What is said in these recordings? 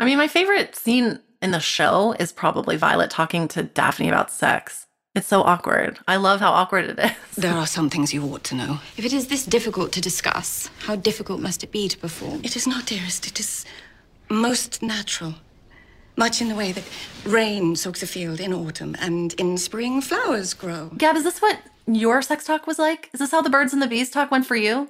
I mean, my favorite scene in the show is probably Violet talking to Daphne about sex. It's so awkward. I love how awkward it is. There are some things you ought to know. If it is this difficult to discuss, how difficult must it be to perform? It is not, dearest. It is most natural. Much in the way that rain soaks a field in autumn and in spring flowers grow. Gab, is this what your sex talk was like? Is this how the birds and the bees talk went for you?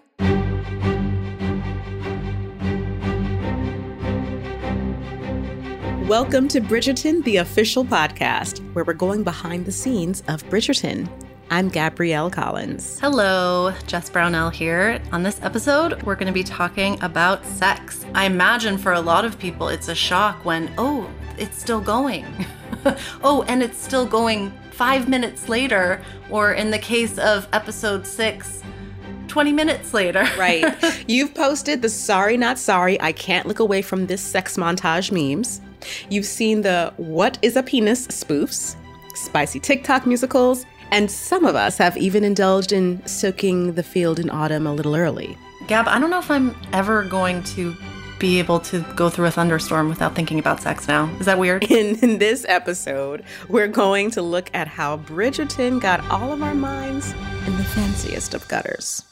Welcome to Bridgerton, the official podcast, where we're going behind the scenes of Bridgerton. I'm Gabrielle Collins. Hello, Jess Brownell here. On this episode, we're going to be talking about sex. I imagine for a lot of people, it's a shock when, oh, it's still going. oh, and it's still going five minutes later, or in the case of episode six, 20 minutes later. right. You've posted the sorry, not sorry, I can't look away from this sex montage memes. You've seen the What is a Penis spoofs, spicy TikTok musicals, and some of us have even indulged in soaking the field in autumn a little early. Gab, I don't know if I'm ever going to be able to go through a thunderstorm without thinking about sex now. Is that weird? In, in, this episode, we're going to look at how Bridgerton got all of our minds in the fanciest of gutters.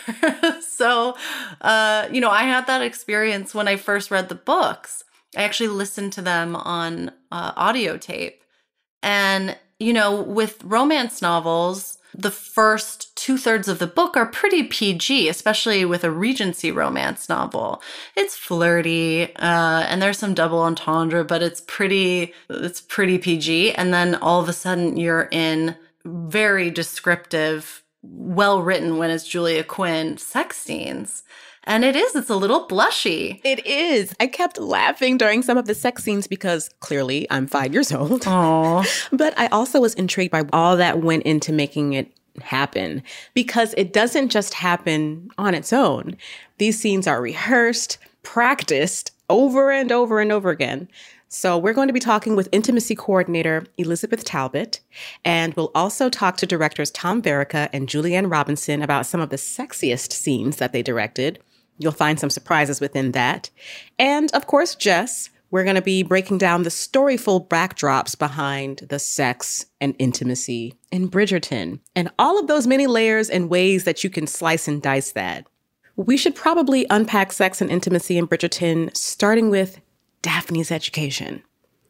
so, uh, you know, I had that experience when I first read the books. I actually listened to them on uh, audio tape. And, you know, with romance novels, the first two thirds of the book are pretty PG, especially with a Regency romance novel. It's flirty, uh, and there's some double entendre, but it's pretty, it's pretty PG. And then all of a sudden, you're in very descriptive, well written when it's Julia Quinn sex scenes. And it is, it's a little blushy. It is. I kept laughing during some of the sex scenes because clearly I'm five years old. Aww. but I also was intrigued by all that went into making it happen because it doesn't just happen on its own. These scenes are rehearsed, practiced over and over and over again. So, we're going to be talking with intimacy coordinator Elizabeth Talbot, and we'll also talk to directors Tom Verica and Julie Anne Robinson about some of the sexiest scenes that they directed. You'll find some surprises within that. And of course, Jess, we're going to be breaking down the storyful backdrops behind the sex and intimacy in Bridgerton and all of those many layers and ways that you can slice and dice that. We should probably unpack sex and intimacy in Bridgerton, starting with Daphne's education.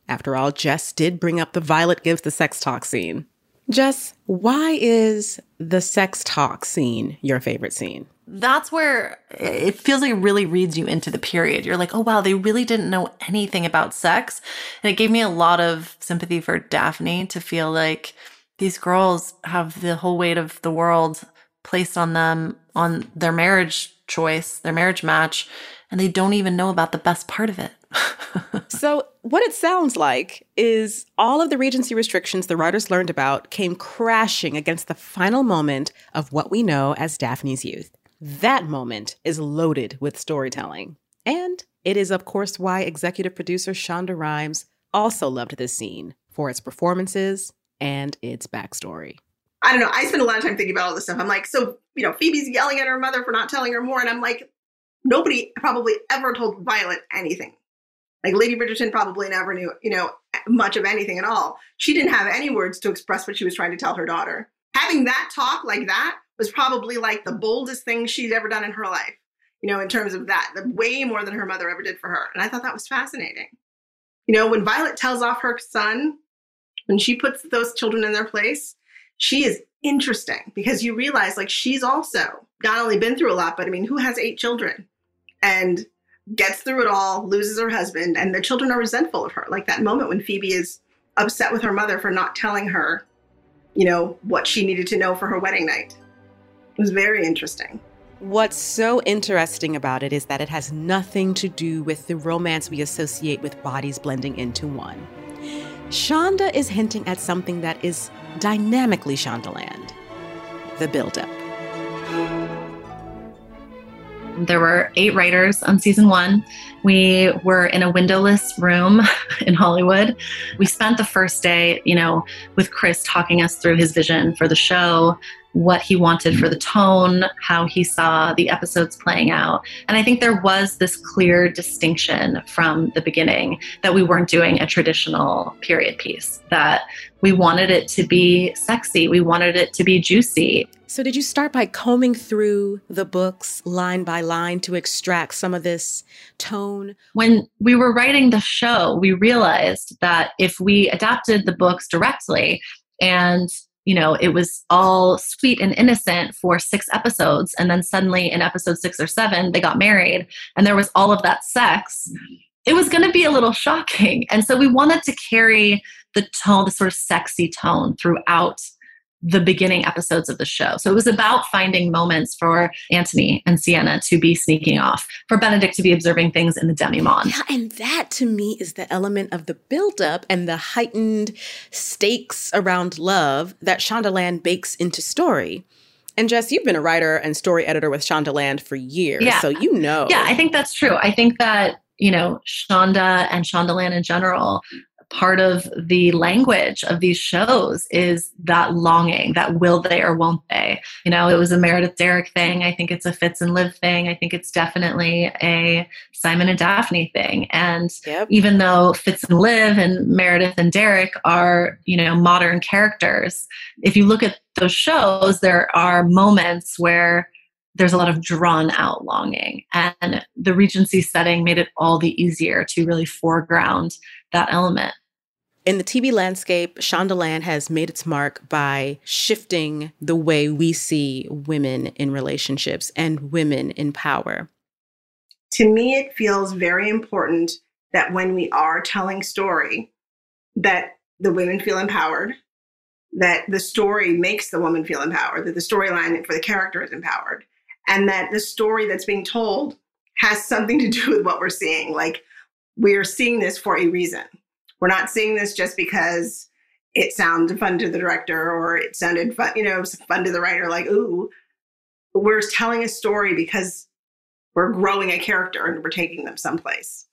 After all, Jess did bring up the Violet gives the sex talk scene. Jess, why is the sex talk scene your favorite scene? That's where it feels like it really reads you into the period. You're like, oh wow, they really didn't know anything about sex. And it gave me a lot of sympathy for Daphne to feel like these girls have the whole weight of the world placed on them on their marriage choice, their marriage match, and they don't even know about the best part of it. so, what it sounds like is all of the Regency restrictions the writers learned about came crashing against the final moment of what we know as Daphne's youth. That moment is loaded with storytelling and It is, of course, why executive producer Shonda Rhimes also loved this scene for its performances and its backstory. I don't know. I spend a lot of time thinking about all this stuff. I'm like, so, you know, Phoebe's yelling at her mother for not telling her more. And I'm like, nobody probably ever told Violet anything. Like Lady Bridgerton probably never knew, you know, much of anything at all. She didn't have any words to express what she was trying to tell her daughter. Having that talk like that was probably like the boldest thing she'd ever done in her life, you know, in terms of that, the way more than her mother ever did for her. And I thought that was fascinating. You know, when Violet tells off her son, when she puts those children in their place, she is interesting because you realize like she's also not only been through a lot, but I mean, who has eight children and gets through it all, loses her husband, and the children are resentful of her. Like that moment when Phoebe is upset with her mother for not telling her, you know, what she needed to know for her wedding night. It was very interesting. What's so interesting about it is that it has nothing to do with the romance we associate with bodies blending into one. Shonda is hinting at something that is dynamically Shondaland the buildup. There were eight writers on season one. We were in a windowless room in Hollywood. We spent the first day, you know, with Chris talking us through his vision for the show, what he wanted for mm-hmm. the tone, how he saw the episodes playing out. And I think there was this clear distinction from the beginning that we weren't doing a traditional period piece, that we wanted it to be sexy, we wanted it to be juicy. So, did you start by combing through the books line by line to extract some of this tone? When we were writing the show, we realized that if we adapted the books directly and you know, it was all sweet and innocent for six episodes. And then suddenly in episode six or seven, they got married and there was all of that sex. It was going to be a little shocking. And so we wanted to carry the tone, the sort of sexy tone throughout the beginning episodes of the show. So it was about finding moments for Anthony and Siena to be sneaking off, for Benedict to be observing things in the demi-monde. Yeah, and that to me is the element of the buildup and the heightened stakes around love that Shondaland bakes into story. And Jess, you've been a writer and story editor with Shondaland for years, yeah. so you know. Yeah, I think that's true. I think that you know, Shonda and Shondaland in general part of the language of these shows is that longing, that will they or won't they. You know, it was a Meredith Derek thing. I think it's a Fitz and Liv thing. I think it's definitely a Simon and Daphne thing. And yep. even though Fitz and Liv and Meredith and Derek are, you know, modern characters, if you look at those shows, there are moments where there's a lot of drawn out longing. And the Regency setting made it all the easier to really foreground that element. In the TV landscape, Shondaland has made its mark by shifting the way we see women in relationships and women in power. To me, it feels very important that when we are telling story, that the women feel empowered, that the story makes the woman feel empowered, that the storyline for the character is empowered, and that the story that's being told has something to do with what we're seeing. Like we are seeing this for a reason we're not seeing this just because it sounded fun to the director or it sounded fun, you know, fun to the writer, like, ooh. We're telling a story because we're growing a character and we're taking them someplace.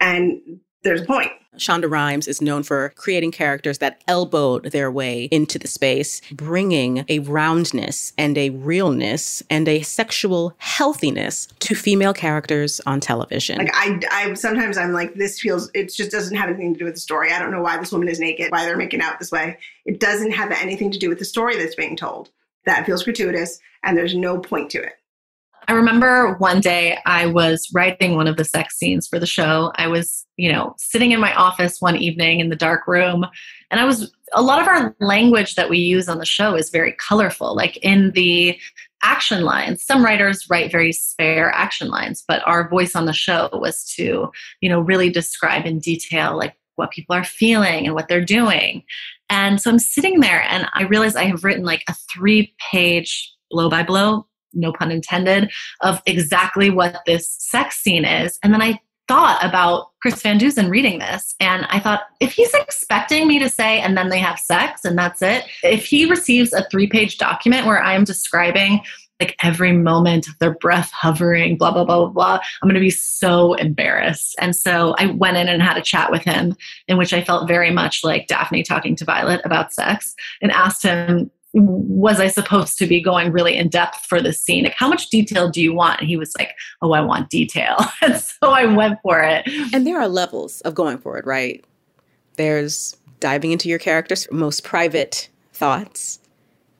And there's a point. Shonda Rhimes is known for creating characters that elbowed their way into the space, bringing a roundness and a realness and a sexual healthiness to female characters on television. Like I, I sometimes I'm like, this feels it just doesn't have anything to do with the story. I don't know why this woman is naked, why they're making out this way. It doesn't have anything to do with the story that's being told. That feels gratuitous, and there's no point to it. I remember one day I was writing one of the sex scenes for the show. I was, you know, sitting in my office one evening in the dark room, and I was a lot of our language that we use on the show is very colorful. Like in the action lines, some writers write very spare action lines, but our voice on the show was to, you know, really describe in detail like what people are feeling and what they're doing. And so I'm sitting there and I realize I have written like a three page blow by blow no pun intended, of exactly what this sex scene is. And then I thought about Chris Van Dusen reading this, and I thought, if he's expecting me to say, and then they have sex, and that's it, if he receives a three page document where I'm describing like every moment their breath hovering, blah, blah, blah, blah, blah. I'm going to be so embarrassed. And so I went in and had a chat with him in which I felt very much like Daphne talking to Violet about sex and asked him, was I supposed to be going really in depth for this scene? Like, how much detail do you want? And he was like, Oh, I want detail. and so I went for it. And there are levels of going for it, right? There's diving into your character's most private thoughts.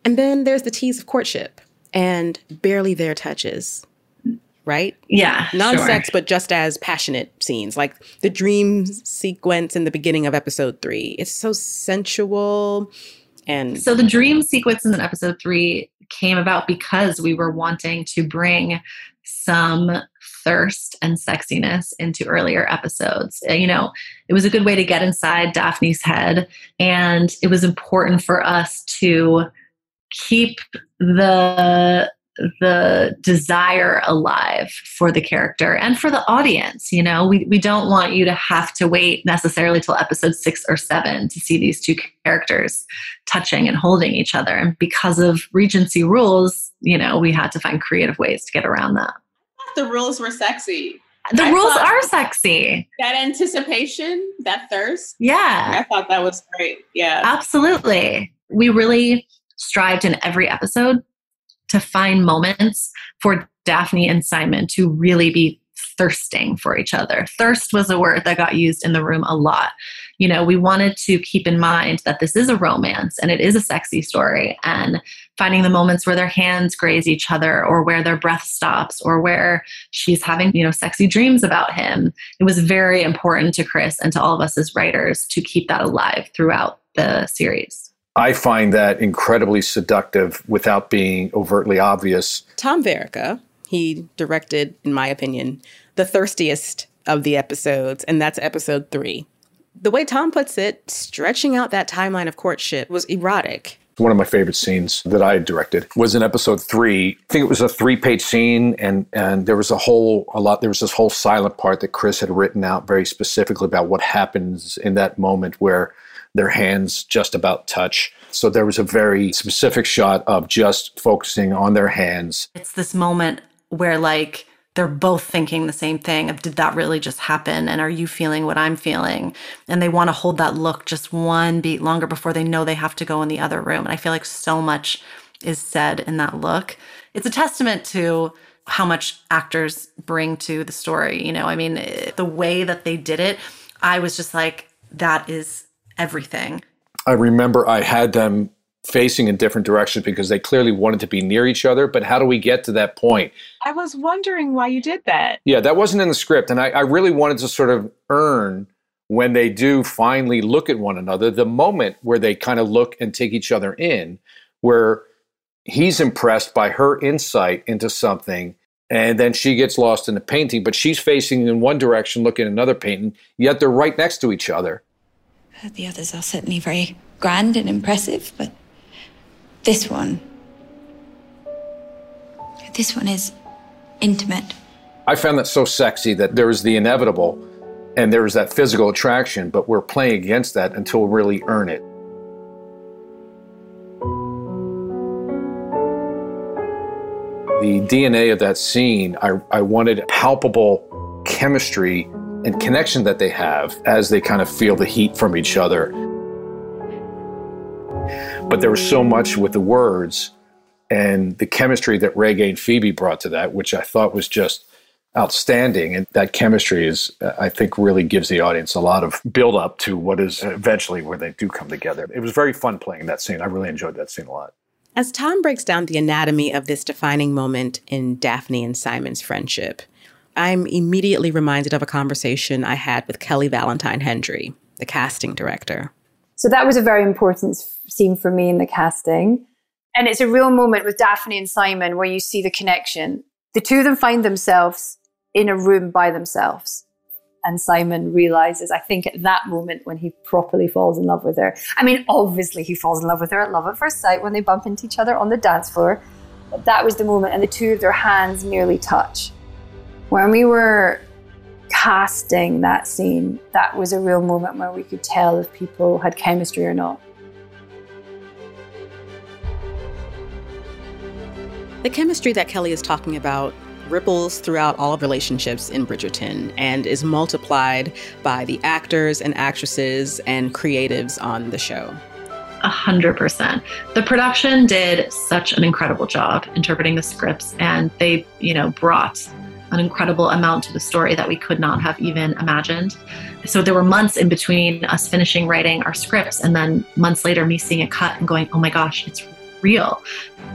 And then there's the tease of courtship and barely there touches, right? Yeah. Non sex, sure. but just as passionate scenes, like the dream sequence in the beginning of episode three. It's so sensual and so the dream sequence in episode three came about because we were wanting to bring some thirst and sexiness into earlier episodes. Uh, you know, it was a good way to get inside Daphne's head, and it was important for us to keep the the desire alive for the character and for the audience. You know, we, we don't want you to have to wait necessarily till episode six or seven to see these two characters touching and holding each other. And because of Regency rules, you know, we had to find creative ways to get around that. The rules were sexy. The I rules are sexy. That anticipation, that thirst. Yeah. I thought that was great. Yeah. Absolutely. We really strived in every episode to find moments for Daphne and Simon to really be thirsting for each other. Thirst was a word that got used in the room a lot. You know, we wanted to keep in mind that this is a romance and it is a sexy story and finding the moments where their hands graze each other or where their breath stops or where she's having, you know, sexy dreams about him. It was very important to Chris and to all of us as writers to keep that alive throughout the series. I find that incredibly seductive without being overtly obvious. Tom Verica, he directed, in my opinion, the thirstiest of the episodes, and that's episode three. The way Tom puts it, stretching out that timeline of courtship was erotic. One of my favorite scenes that I directed was in episode three. I think it was a three-page scene, and and there was a whole a lot. There was this whole silent part that Chris had written out very specifically about what happens in that moment where their hands just about touch. So there was a very specific shot of just focusing on their hands. It's this moment where, like, they're both thinking the same thing of did that really just happen? And are you feeling what i'm feeling? And they want to hold that look just one beat longer before they know they have to go in the other room. And i feel like so much is said in that look. It's a testament to how much actors bring to the story you know? I mean eh, the way that they did it i was just like that is everything. I remember I had them facing in different directions because they clearly wanted to be near each other. But how do we get to that point? I was wondering why you did that. Yeah, that wasn't in the script. And I, I really wanted to sort of earn when they do finally look at one another the moment where they kind of look and take each other in, where he's impressed by her insight into something. And then she gets lost in the painting, but she's facing in one direction, looking at another painting, yet they're right next to each other. The others are certainly very grand and impressive, but this one. This one is intimate. I found that so sexy that there is the inevitable and there is that physical attraction, but we're playing against that until we really earn it. The DNA of that scene, I, I wanted palpable chemistry and connection that they have as they kind of feel the heat from each other. But there was so much with the words and the chemistry that Regé and Phoebe brought to that, which I thought was just outstanding. And that chemistry is, uh, I think, really gives the audience a lot of build up to what is eventually where they do come together. It was very fun playing that scene. I really enjoyed that scene a lot. As Tom breaks down the anatomy of this defining moment in Daphne and Simon's friendship, I'm immediately reminded of a conversation I had with Kelly Valentine Hendry, the casting director. So that was a very important scene for me in the casting. And it's a real moment with Daphne and Simon where you see the connection. The two of them find themselves in a room by themselves. And Simon realizes, I think at that moment when he properly falls in love with her. I mean, obviously he falls in love with her at love at first sight when they bump into each other on the dance floor. But that was the moment, and the two of their hands nearly touch. When we were casting that scene, that was a real moment where we could tell if people had chemistry or not. The chemistry that Kelly is talking about ripples throughout all relationships in Bridgerton and is multiplied by the actors and actresses and creatives on the show. A hundred percent. The production did such an incredible job interpreting the scripts, and they, you know, brought an incredible amount to the story that we could not have even imagined. So there were months in between us finishing writing our scripts and then months later me seeing it cut and going, "Oh my gosh, it's real."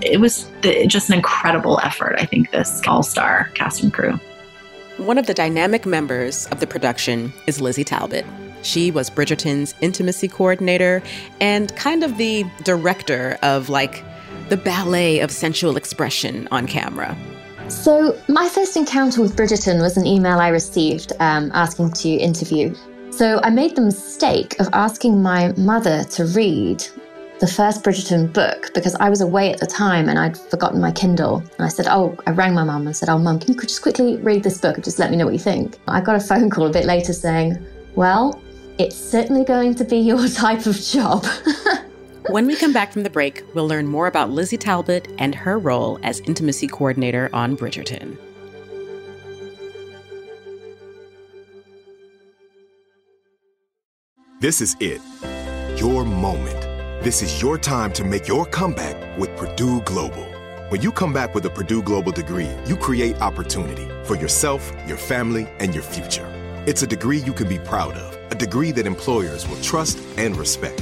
It was just an incredible effort, I think this all-star cast and crew. One of the dynamic members of the production is Lizzie Talbot. She was Bridgerton's intimacy coordinator and kind of the director of like the ballet of sensual expression on camera. So, my first encounter with Bridgerton was an email I received um, asking to interview. So, I made the mistake of asking my mother to read the first Bridgerton book because I was away at the time and I'd forgotten my Kindle. And I said, Oh, I rang my mum and said, Oh, mum, can you just quickly read this book and just let me know what you think? I got a phone call a bit later saying, Well, it's certainly going to be your type of job. when we come back from the break, we'll learn more about Lizzie Talbot and her role as intimacy coordinator on Bridgerton. This is it. Your moment. This is your time to make your comeback with Purdue Global. When you come back with a Purdue Global degree, you create opportunity for yourself, your family, and your future. It's a degree you can be proud of a degree that employers will trust and respect.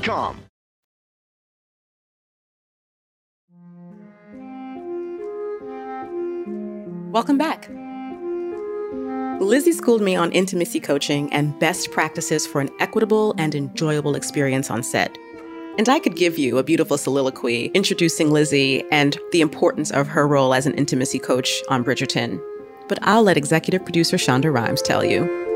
Welcome back. Lizzie schooled me on intimacy coaching and best practices for an equitable and enjoyable experience on set. And I could give you a beautiful soliloquy introducing Lizzie and the importance of her role as an intimacy coach on Bridgerton. But I'll let executive producer Shonda Rhimes tell you.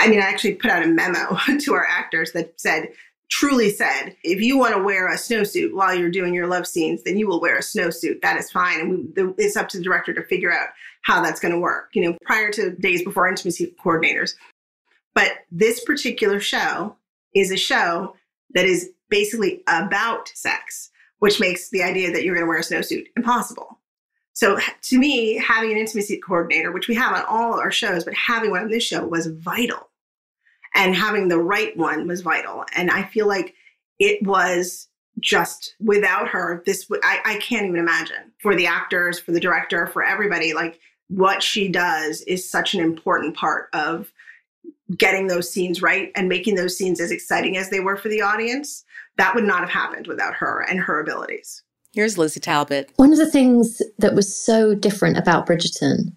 I mean, I actually put out a memo to our actors that said, truly said, if you want to wear a snowsuit while you're doing your love scenes, then you will wear a snowsuit. That is fine. And we, the, it's up to the director to figure out how that's going to work, you know, prior to days before intimacy coordinators. But this particular show is a show that is basically about sex, which makes the idea that you're going to wear a snowsuit impossible. So to me, having an intimacy coordinator, which we have on all our shows, but having one on this show was vital and having the right one was vital. And I feel like it was just without her, this I, I can't even imagine for the actors, for the director, for everybody. Like what she does is such an important part of getting those scenes right and making those scenes as exciting as they were for the audience. That would not have happened without her and her abilities. Here's Lizzie Talbot. One of the things that was so different about Bridgerton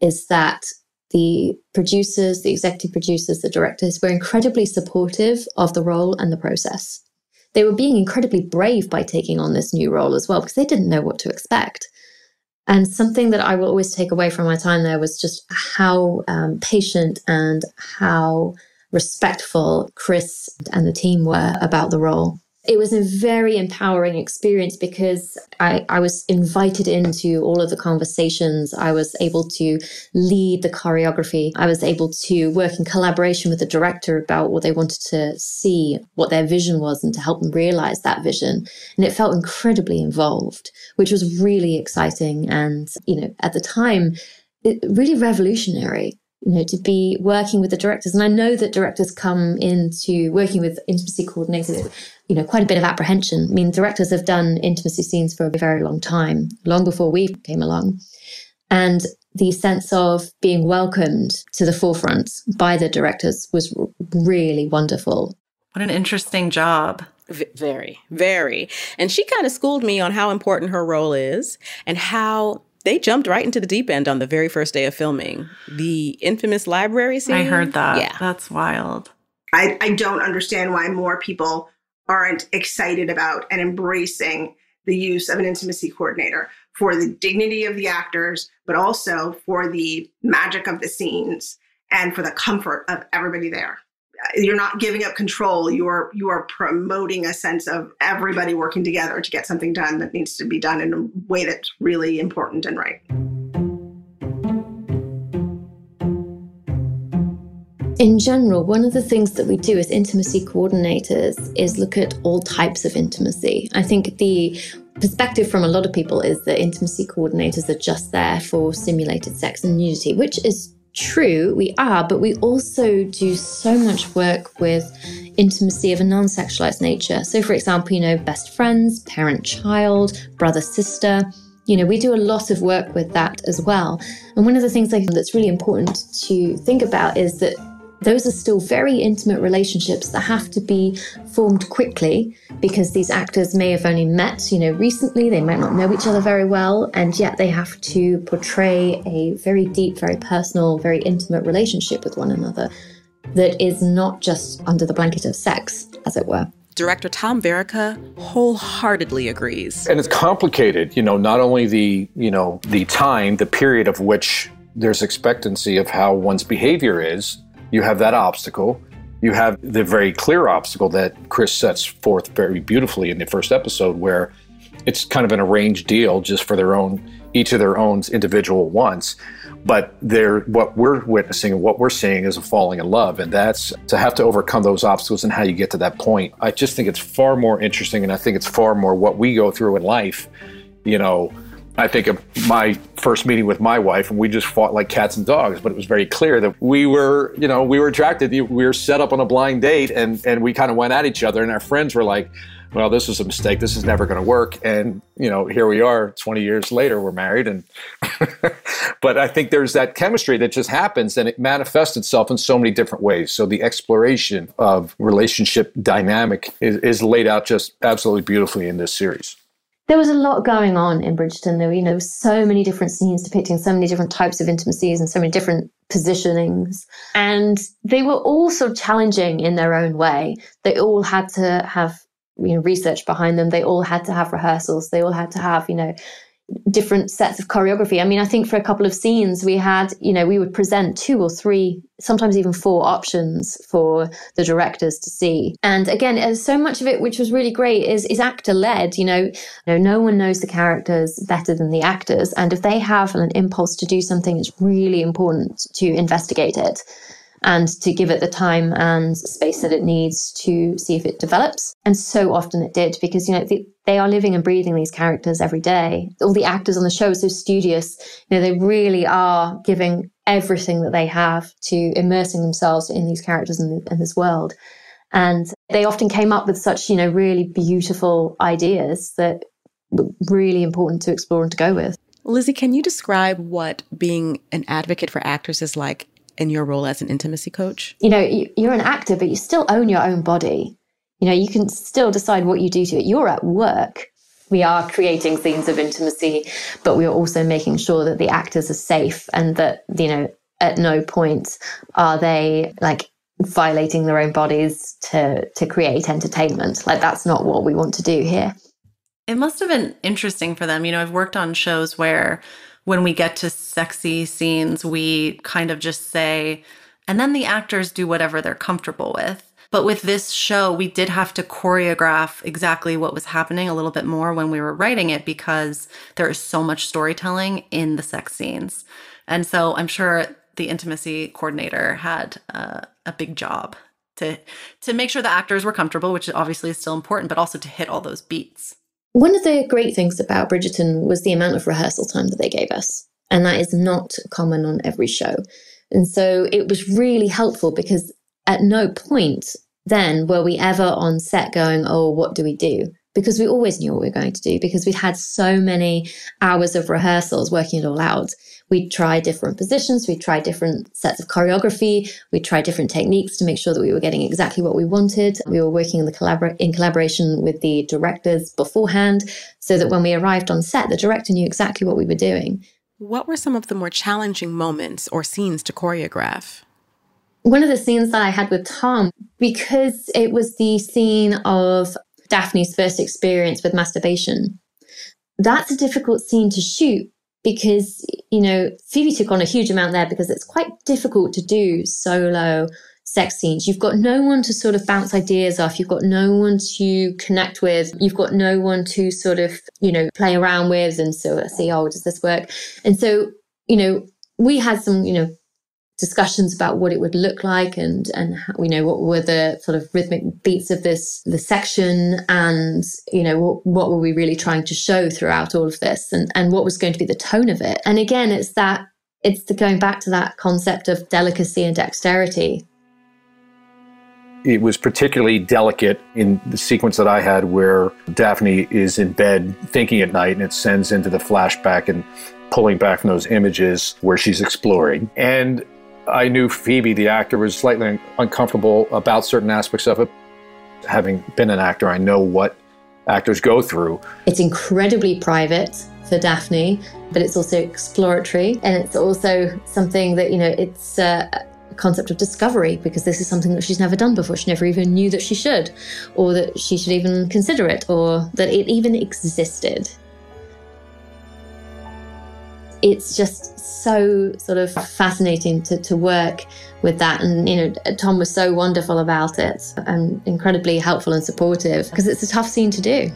is that the producers, the executive producers, the directors were incredibly supportive of the role and the process. They were being incredibly brave by taking on this new role as well because they didn't know what to expect. And something that I will always take away from my time there was just how um, patient and how respectful Chris and the team were about the role it was a very empowering experience because I, I, was invited into all of the conversations. I was able to lead the choreography. I was able to work in collaboration with the director about what they wanted to see, what their vision was, and to help them realize that vision. And it felt incredibly involved, which was really exciting. And, you know, at the time, it, really revolutionary you know, to be working with the directors. And I know that directors come into working with intimacy coordinators, you know, quite a bit of apprehension. I mean, directors have done intimacy scenes for a very long time, long before we came along. And the sense of being welcomed to the forefront by the directors was really wonderful. What an interesting job. V- very, very. And she kind of schooled me on how important her role is and how they jumped right into the deep end on the very first day of filming. The infamous library scene. I heard that. Yeah. That's wild. I, I don't understand why more people aren't excited about and embracing the use of an intimacy coordinator for the dignity of the actors, but also for the magic of the scenes and for the comfort of everybody there you're not giving up control you're you are promoting a sense of everybody working together to get something done that needs to be done in a way that's really important and right in general, one of the things that we do as intimacy coordinators is look at all types of intimacy. I think the perspective from a lot of people is that intimacy coordinators are just there for simulated sex and nudity, which is true, we are, but we also do so much work with intimacy of a non sexualized nature. So, for example, you know, best friends, parent child, brother sister. You know, we do a lot of work with that as well. And one of the things that's really important to think about is that those are still very intimate relationships that have to be formed quickly because these actors may have only met, you know, recently, they might not know each other very well, and yet they have to portray a very deep, very personal, very intimate relationship with one another that is not just under the blanket of sex, as it were. Director Tom Verica wholeheartedly agrees. And it's complicated, you know, not only the, you know, the time, the period of which there's expectancy of how one's behavior is, you have that obstacle. You have the very clear obstacle that Chris sets forth very beautifully in the first episode, where it's kind of an arranged deal just for their own, each of their own individual wants. But they're, what we're witnessing and what we're seeing is a falling in love. And that's to have to overcome those obstacles and how you get to that point. I just think it's far more interesting. And I think it's far more what we go through in life, you know, I think of my first meeting with my wife, and we just fought like cats and dogs. But it was very clear that we were, you know, we were attracted. We were set up on a blind date, and and we kind of went at each other. And our friends were like, "Well, this was a mistake. This is never going to work." And you know, here we are, 20 years later, we're married. And but I think there's that chemistry that just happens, and it manifests itself in so many different ways. So the exploration of relationship dynamic is, is laid out just absolutely beautifully in this series there was a lot going on in Bridgerton. There were, you know, so many different scenes depicting so many different types of intimacies and so many different positionings. And they were all sort of challenging in their own way. They all had to have, you know, research behind them. They all had to have rehearsals. They all had to have, you know, different sets of choreography. I mean, I think for a couple of scenes we had, you know, we would present two or three, sometimes even four options for the directors to see. And again, uh, so much of it, which was really great, is is actor led. You know, you know, no one knows the characters better than the actors, and if they have an impulse to do something, it's really important to investigate it and to give it the time and space that it needs to see if it develops. And so often it did because, you know, the, they are living and breathing these characters every day. All the actors on the show are so studious. You know, they really are giving everything that they have to immersing themselves in these characters and in this world. And they often came up with such, you know, really beautiful ideas that were really important to explore and to go with. Lizzie, can you describe what being an advocate for actors is like in your role as an intimacy coach? You know, you're an actor, but you still own your own body. You know, you can still decide what you do to it. You're at work. We are creating scenes of intimacy, but we are also making sure that the actors are safe and that, you know, at no point are they like violating their own bodies to to create entertainment. Like that's not what we want to do here. It must have been interesting for them. You know, I've worked on shows where when we get to sexy scenes, we kind of just say, and then the actors do whatever they're comfortable with. But with this show, we did have to choreograph exactly what was happening a little bit more when we were writing it because there is so much storytelling in the sex scenes. And so I'm sure the intimacy coordinator had uh, a big job to to make sure the actors were comfortable, which obviously is still important, but also to hit all those beats. One of the great things about Bridgerton was the amount of rehearsal time that they gave us. And that is not common on every show. And so it was really helpful because at no point then were we ever on set going, oh, what do we do? Because we always knew what we were going to do because we'd had so many hours of rehearsals working it all out. We'd try different positions, we'd try different sets of choreography, we'd try different techniques to make sure that we were getting exactly what we wanted. We were working in, the collabor- in collaboration with the directors beforehand so that when we arrived on set, the director knew exactly what we were doing. What were some of the more challenging moments or scenes to choreograph? one of the scenes that I had with Tom, because it was the scene of Daphne's first experience with masturbation, that's a difficult scene to shoot because, you know, Phoebe took on a huge amount there because it's quite difficult to do solo sex scenes. You've got no one to sort of bounce ideas off. You've got no one to connect with. You've got no one to sort of, you know, play around with and so see, oh, does this work? And so, you know, we had some, you know, discussions about what it would look like and and you know what were the sort of rhythmic beats of this the section and you know what, what were we really trying to show throughout all of this and and what was going to be the tone of it and again it's that it's the going back to that concept of delicacy and dexterity it was particularly delicate in the sequence that I had where Daphne is in bed thinking at night and it sends into the flashback and pulling back from those images where she's exploring. And I knew Phoebe, the actor, was slightly uncomfortable about certain aspects of it. Having been an actor, I know what actors go through. It's incredibly private for Daphne, but it's also exploratory. And it's also something that, you know, it's uh, a concept of discovery because this is something that she's never done before. She never even knew that she should, or that she should even consider it, or that it even existed it's just so sort of fascinating to, to work with that. And, you know, Tom was so wonderful about it and incredibly helpful and supportive because it's a tough scene to do.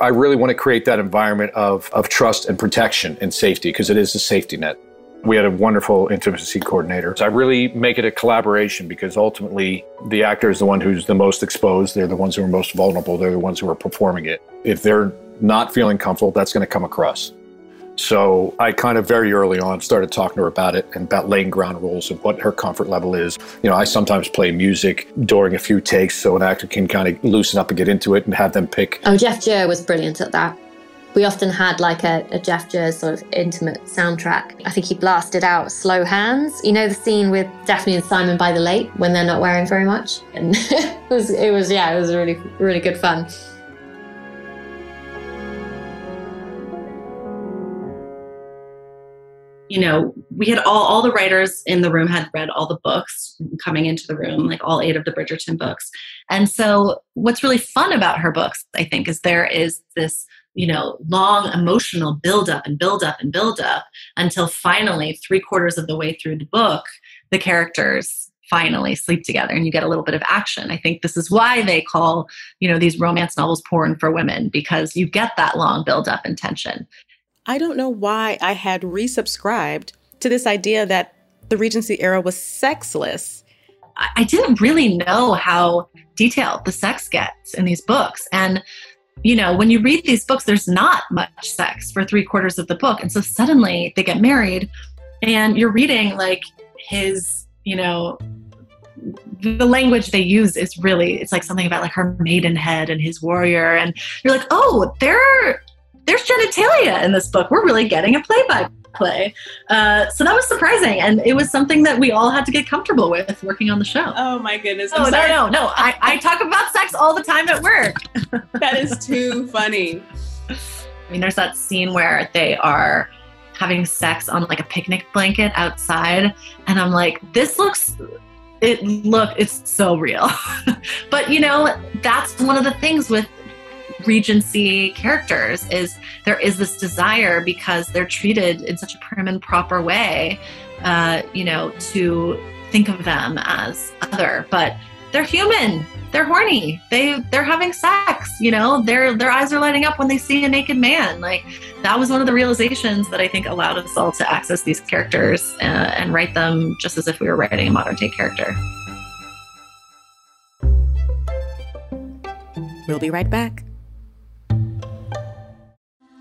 I really want to create that environment of, of trust and protection and safety because it is a safety net. We had a wonderful intimacy coordinator. So I really make it a collaboration because ultimately the actor is the one who's the most exposed. They're the ones who are most vulnerable. They're the ones who are performing it. If they're not feeling comfortable, that's going to come across. So I kind of very early on started talking to her about it and about laying ground rules of what her comfort level is. You know, I sometimes play music during a few takes so an actor can kind of loosen up and get into it and have them pick. Oh, Jeff Joe was brilliant at that we often had like a, a Jeff Jers sort of intimate soundtrack. I think he blasted out Slow Hands. You know the scene with Daphne and Simon by the lake when they're not wearing very much? And it was it was yeah, it was really really good fun. you know, we had all all the writers in the room had read all the books coming into the room, like all eight of the Bridgerton books. And so what's really fun about her books, I think, is there is this you know, long emotional build up and build up and build up until finally, three quarters of the way through the book, the characters finally sleep together and you get a little bit of action. I think this is why they call, you know, these romance novels porn for women because you get that long build up and tension. I don't know why I had resubscribed to this idea that the Regency era was sexless. I didn't really know how detailed the sex gets in these books. And you know, when you read these books, there's not much sex for three quarters of the book. And so suddenly they get married and you're reading like his, you know, the language they use is really it's like something about like her maidenhead and his warrior and you're like oh there there's genitalia in this book we're really getting a play by play. Uh, so that was surprising, and it was something that we all had to get comfortable with working on the show. Oh my goodness! Oh, no, no, no! I, I talk about sex all the time at work. that is too funny. I mean, there's that scene where they are having sex on like a picnic blanket outside, and I'm like, this looks it look it's so real. but you know, that's one of the things with regency characters is there is this desire because they're treated in such a prim and proper way uh, you know to think of them as other but they're human they're horny they they're having sex you know their their eyes are lighting up when they see a naked man. Like that was one of the realizations that i think allowed us all to access these characters uh, and write them just as if we were writing a modern day character. We'll be right back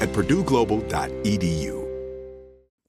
at purdueglobal.edu.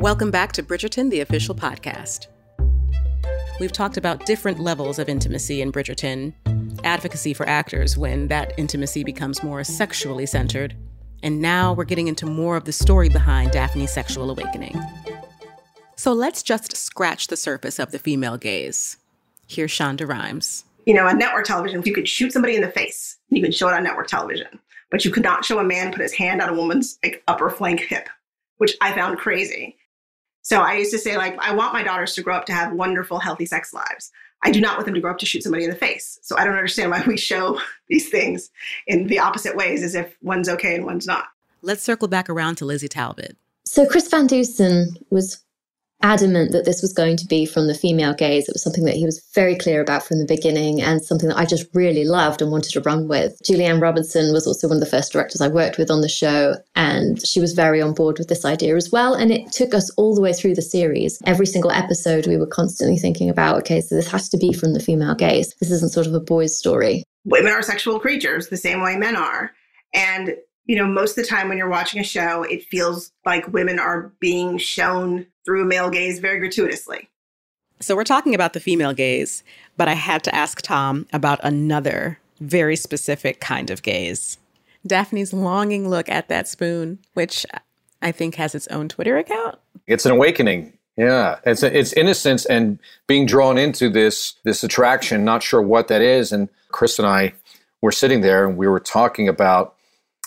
Welcome back to Bridgerton, the official podcast. We've talked about different levels of intimacy in Bridgerton, advocacy for actors when that intimacy becomes more sexually centered, and now we're getting into more of the story behind Daphne's sexual awakening. So let's just scratch the surface of the female gaze. Here's Shonda Rhimes. You know, on network television, you could shoot somebody in the face. You could show it on network television but you could not show a man put his hand on a woman's like upper flank hip, which I found crazy. So I used to say, like, I want my daughters to grow up to have wonderful, healthy sex lives. I do not want them to grow up to shoot somebody in the face. So I don't understand why we show these things in the opposite ways as if one's okay and one's not. Let's circle back around to Lizzie Talbot. So Chris Van Dusen was adamant that this was going to be from the female gaze. It was something that he was very clear about from the beginning and something that I just really loved and wanted to run with. Julie Anne Robinson was also one of the first directors I worked with on the show, and she was very on board with this idea as well. And it took us all the way through the series. Every single episode, we were constantly thinking about okay, so this has to be from the female gaze. This isn't sort of a boy's story. Women are sexual creatures the same way men are. And you know, most of the time when you're watching a show, it feels like women are being shown through a male gaze very gratuitously. So we're talking about the female gaze, but I had to ask Tom about another very specific kind of gaze. Daphne's longing look at that spoon, which I think has its own Twitter account. It's an awakening. Yeah, it's it's innocence and being drawn into this this attraction. Not sure what that is. And Chris and I were sitting there and we were talking about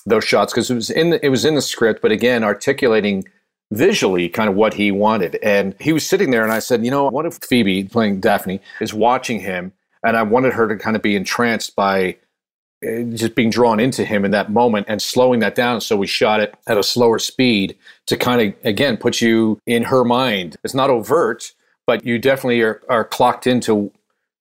those shots because it was in the, it was in the script, but again, articulating visually kind of what he wanted. And he was sitting there, and I said, you know, what if Phoebe playing Daphne is watching him, and I wanted her to kind of be entranced by eh, just being drawn into him in that moment and slowing that down. So we shot it at a slower speed to kind of again put you in her mind. It's not overt, but you definitely are, are clocked into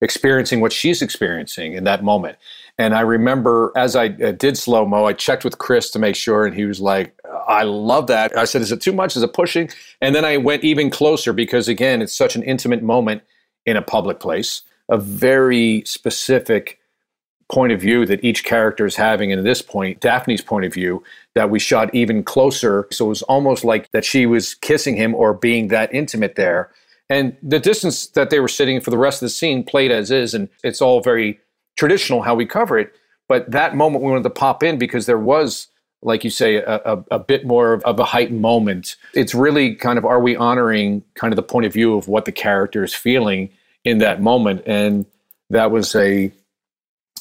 experiencing what she's experiencing in that moment. And I remember as I uh, did slow mo, I checked with Chris to make sure, and he was like, I love that. I said, Is it too much? Is it pushing? And then I went even closer because, again, it's such an intimate moment in a public place, a very specific point of view that each character is having. And at this point, Daphne's point of view that we shot even closer. So it was almost like that she was kissing him or being that intimate there. And the distance that they were sitting for the rest of the scene played as is. And it's all very traditional how we cover it. But that moment we wanted to pop in because there was, like you say, a, a, a bit more of a heightened moment. It's really kind of are we honoring kind of the point of view of what the character is feeling in that moment? And that was a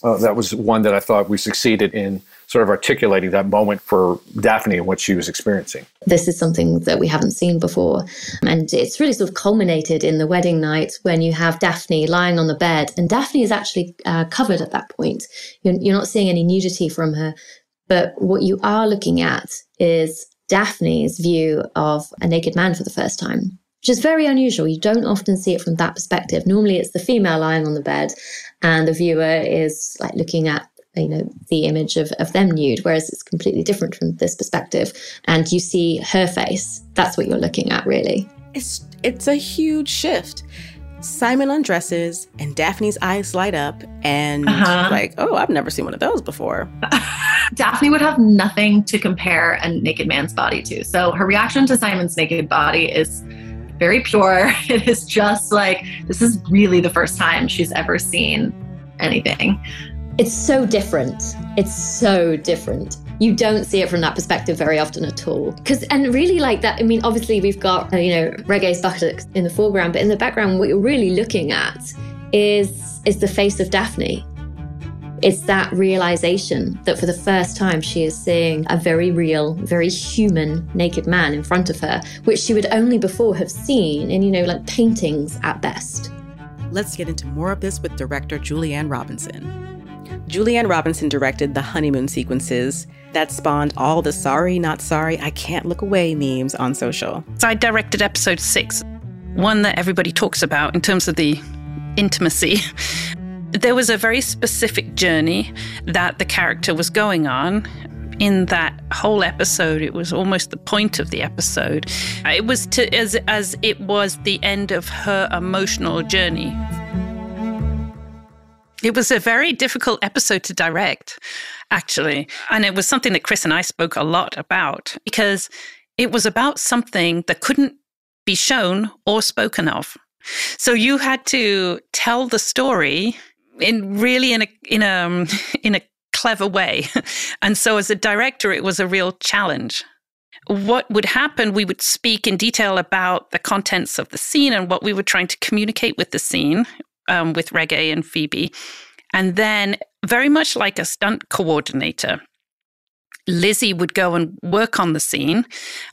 uh, that was one that I thought we succeeded in sort of articulating that moment for Daphne and what she was experiencing. This is something that we haven't seen before. And it's really sort of culminated in the wedding night when you have Daphne lying on the bed. And Daphne is actually uh, covered at that point. You're, you're not seeing any nudity from her. But what you are looking at is Daphne's view of a naked man for the first time which is very unusual. You don't often see it from that perspective. Normally, it's the female lying on the bed, and the viewer is like looking at you know the image of, of them nude whereas it's completely different from this perspective and you see her face that's what you're looking at really it's it's a huge shift simon undresses and daphne's eyes light up and uh-huh. like oh i've never seen one of those before daphne would have nothing to compare a naked man's body to so her reaction to simon's naked body is very pure. It is just like, this is really the first time she's ever seen anything. It's so different. It's so different. You don't see it from that perspective very often at all. Because, and really like that, I mean, obviously we've got, uh, you know, Rege's buttocks in the foreground, but in the background, what you're really looking at is, is the face of Daphne it's that realization that for the first time she is seeing a very real, very human naked man in front of her, which she would only before have seen in, you know, like paintings at best. Let's get into more of this with director Julie Anne Robinson. Julie Anne Robinson directed the honeymoon sequences that spawned all the sorry, not sorry, I can't look away memes on social. So I directed episode six, one that everybody talks about in terms of the intimacy there was a very specific journey that the character was going on. In that whole episode, it was almost the point of the episode. It was to as as it was the end of her emotional journey. It was a very difficult episode to direct, actually. And it was something that Chris and I spoke a lot about because it was about something that couldn't be shown or spoken of. So you had to tell the story in really in a in a um, in a clever way. and so as a director it was a real challenge. What would happen we would speak in detail about the contents of the scene and what we were trying to communicate with the scene um, with Rege and Phoebe. And then very much like a stunt coordinator, Lizzie would go and work on the scene.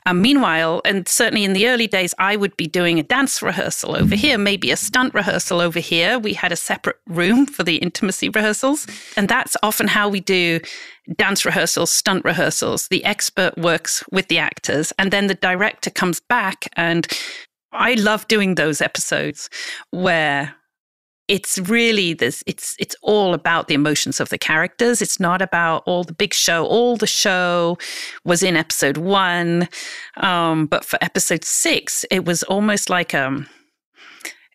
Um, meanwhile, and certainly in the early days, I would be doing a dance rehearsal over here, maybe a stunt rehearsal over here. We had a separate room for the intimacy rehearsals. And that's often how we do dance rehearsals, stunt rehearsals. The expert works with the actors, and then the director comes back. And I love doing those episodes where it's really this it's it's all about the emotions of the characters. It's not about all the big show. All the show was in episode one um, but for episode six it was almost like um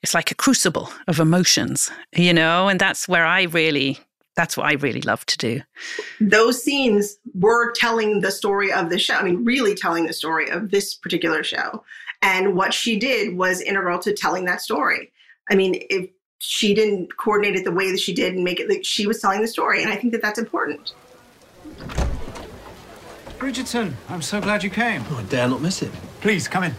it's like a crucible of emotions you know? And that's where i really that's what i really love to do. Those scenes were telling the story of the show i mean really telling the story of this particular show. And what she did was integral to telling that story. I mean if she didn't coordinate it the way that she did and make it like she was telling the story. And I think that that's important. Bridgerton, I'm so glad you came. Oh, I dare not miss it. Please, come in.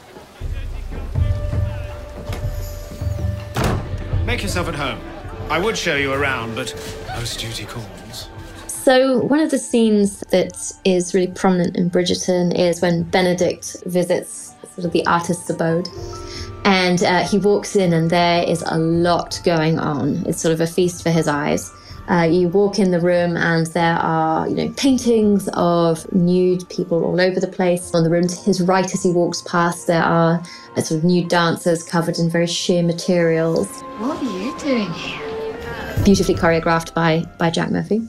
Make yourself at home. I would show you around, but post duty calls. So, one of the scenes that is really prominent in Bridgerton is when Benedict visits sort of the artist's abode. And uh, he walks in, and there is a lot going on. It's sort of a feast for his eyes. Uh, you walk in the room, and there are, you know, paintings of nude people all over the place. On the room to his right, as he walks past, there are uh, sort of nude dancers covered in very sheer materials. What are you doing here? Beautifully choreographed by by Jack Murphy.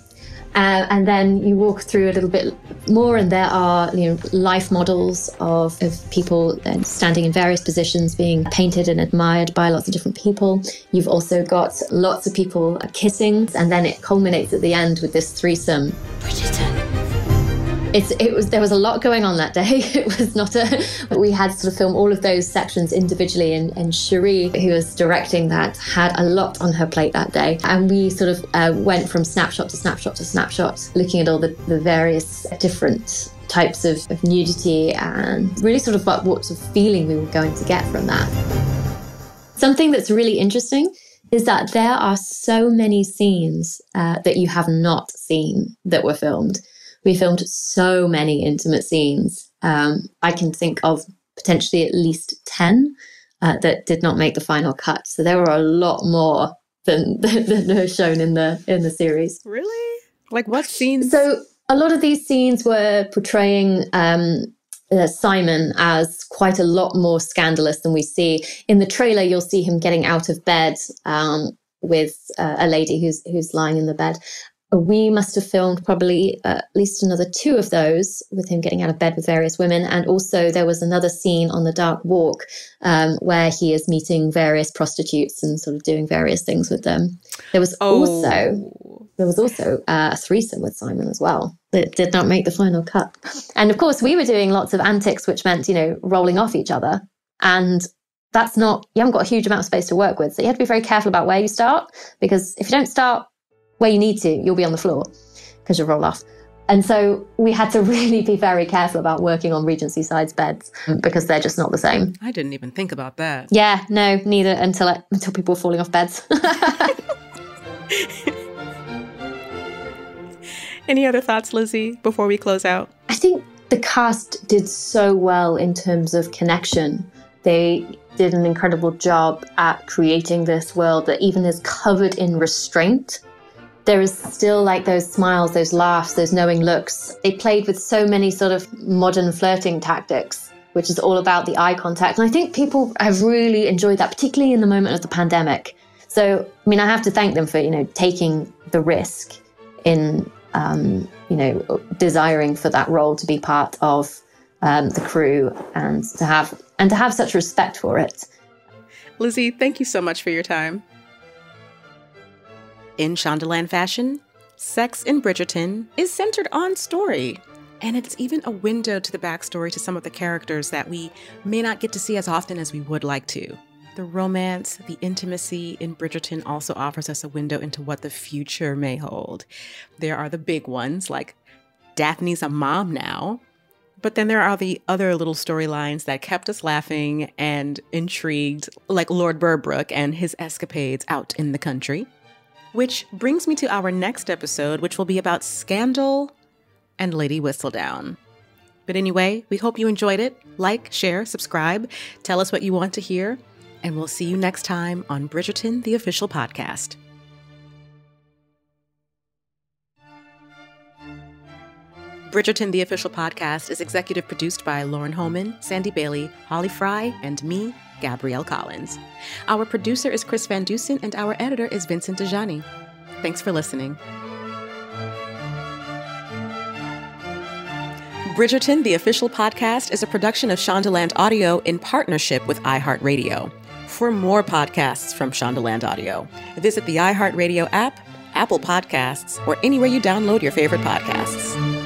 Uh, and then you walk through a little bit more, and there are you know life models of, of people standing in various positions, being painted and admired by lots of different people. You've also got lots of people kissing, and then it culminates at the end with this threesome. It's, it was there was a lot going on that day. It was not a we had to sort of film all of those sections individually, and, and Sheree, who was directing that, had a lot on her plate that day, and we sort of uh, went from snapshot to snapshot to snapshot, looking at all the, the various different types of, of nudity and really sort of what, what sort of feeling we were going to get from that. Something that's really interesting is that there are so many scenes uh, that you have not seen that were filmed we filmed so many intimate scenes. Um, I can think of potentially at least 10 uh, that did not make the final cut. So there were a lot more than, than are shown in the in the series. Really? Like what scenes? So a lot of these scenes were portraying um, uh, Simon as quite a lot more scandalous than we see in the trailer. You'll see him getting out of bed um, with uh, a lady who's who's lying in the bed, we must have filmed probably uh, at least another two of those with him getting out of bed with various women. And also, there was another scene on the dark walk um, where he is meeting various prostitutes and sort of doing various things with them. There was oh. also there was also uh, a threesome with Simon as well that did not make the final cut. And of course, we were doing lots of antics, which meant you know rolling off each other and. That's not, you haven't got a huge amount of space to work with. So you have to be very careful about where you start because if you don't start where you need to, you'll be on the floor because you'll roll off. And so we had to really be very careful about working on Regency sides beds mm. because they're just not the same. I didn't even think about that. Yeah, no, neither until until people were falling off beds. Any other thoughts, Lizzie, before we close out? I think the cast did so well in terms of connection. They did an incredible job at creating this world that even is covered in restraint there is still like those smiles, those laughs, those knowing looks. They played with so many sort of modern flirting tactics, which is all about the eye contact. And I think people have really enjoyed that, particularly in the moment of the pandemic. So, I mean, I have to thank them for, you know, taking the risk in, um, you know, desiring for that role to be part of um, the crew and to have and to have such respect for it. Lizzie, thank you so much for your time. In Shondaland fashion, Sex in Bridgerton is centered on story. And it's even a window to the backstory to some of the characters that we may not get to see as often as we would like to. The romance, the intimacy in Bridgerton also offers us a window into what the future may hold. There are the big ones, like Daphne's a mom now, but then there are the other little storylines that kept us laughing and intrigued, like Lord Berbrooke and his escapades out in the country. Which brings me to our next episode, which will be about Scandal and Lady Whistledown. But anyway, we hope you enjoyed it. Like, share, subscribe, tell us what you want to hear, and we'll see you next time on Bridgerton, the official podcast. Bridgerton, the official podcast, is executive produced by Lauren Holman, Sandy Bailey, Holly Fry, and me, Gabrielle Collins. Our producer is Chris Van Dusen, and our editor is Vincent Dejani. Thanks for listening. Bridgerton, the official podcast, is a production of Shondaland Audio in partnership with iHeartRadio. For more podcasts from Shondaland Audio, visit the iHeartRadio app, Apple Podcasts, or anywhere you download your favorite podcasts.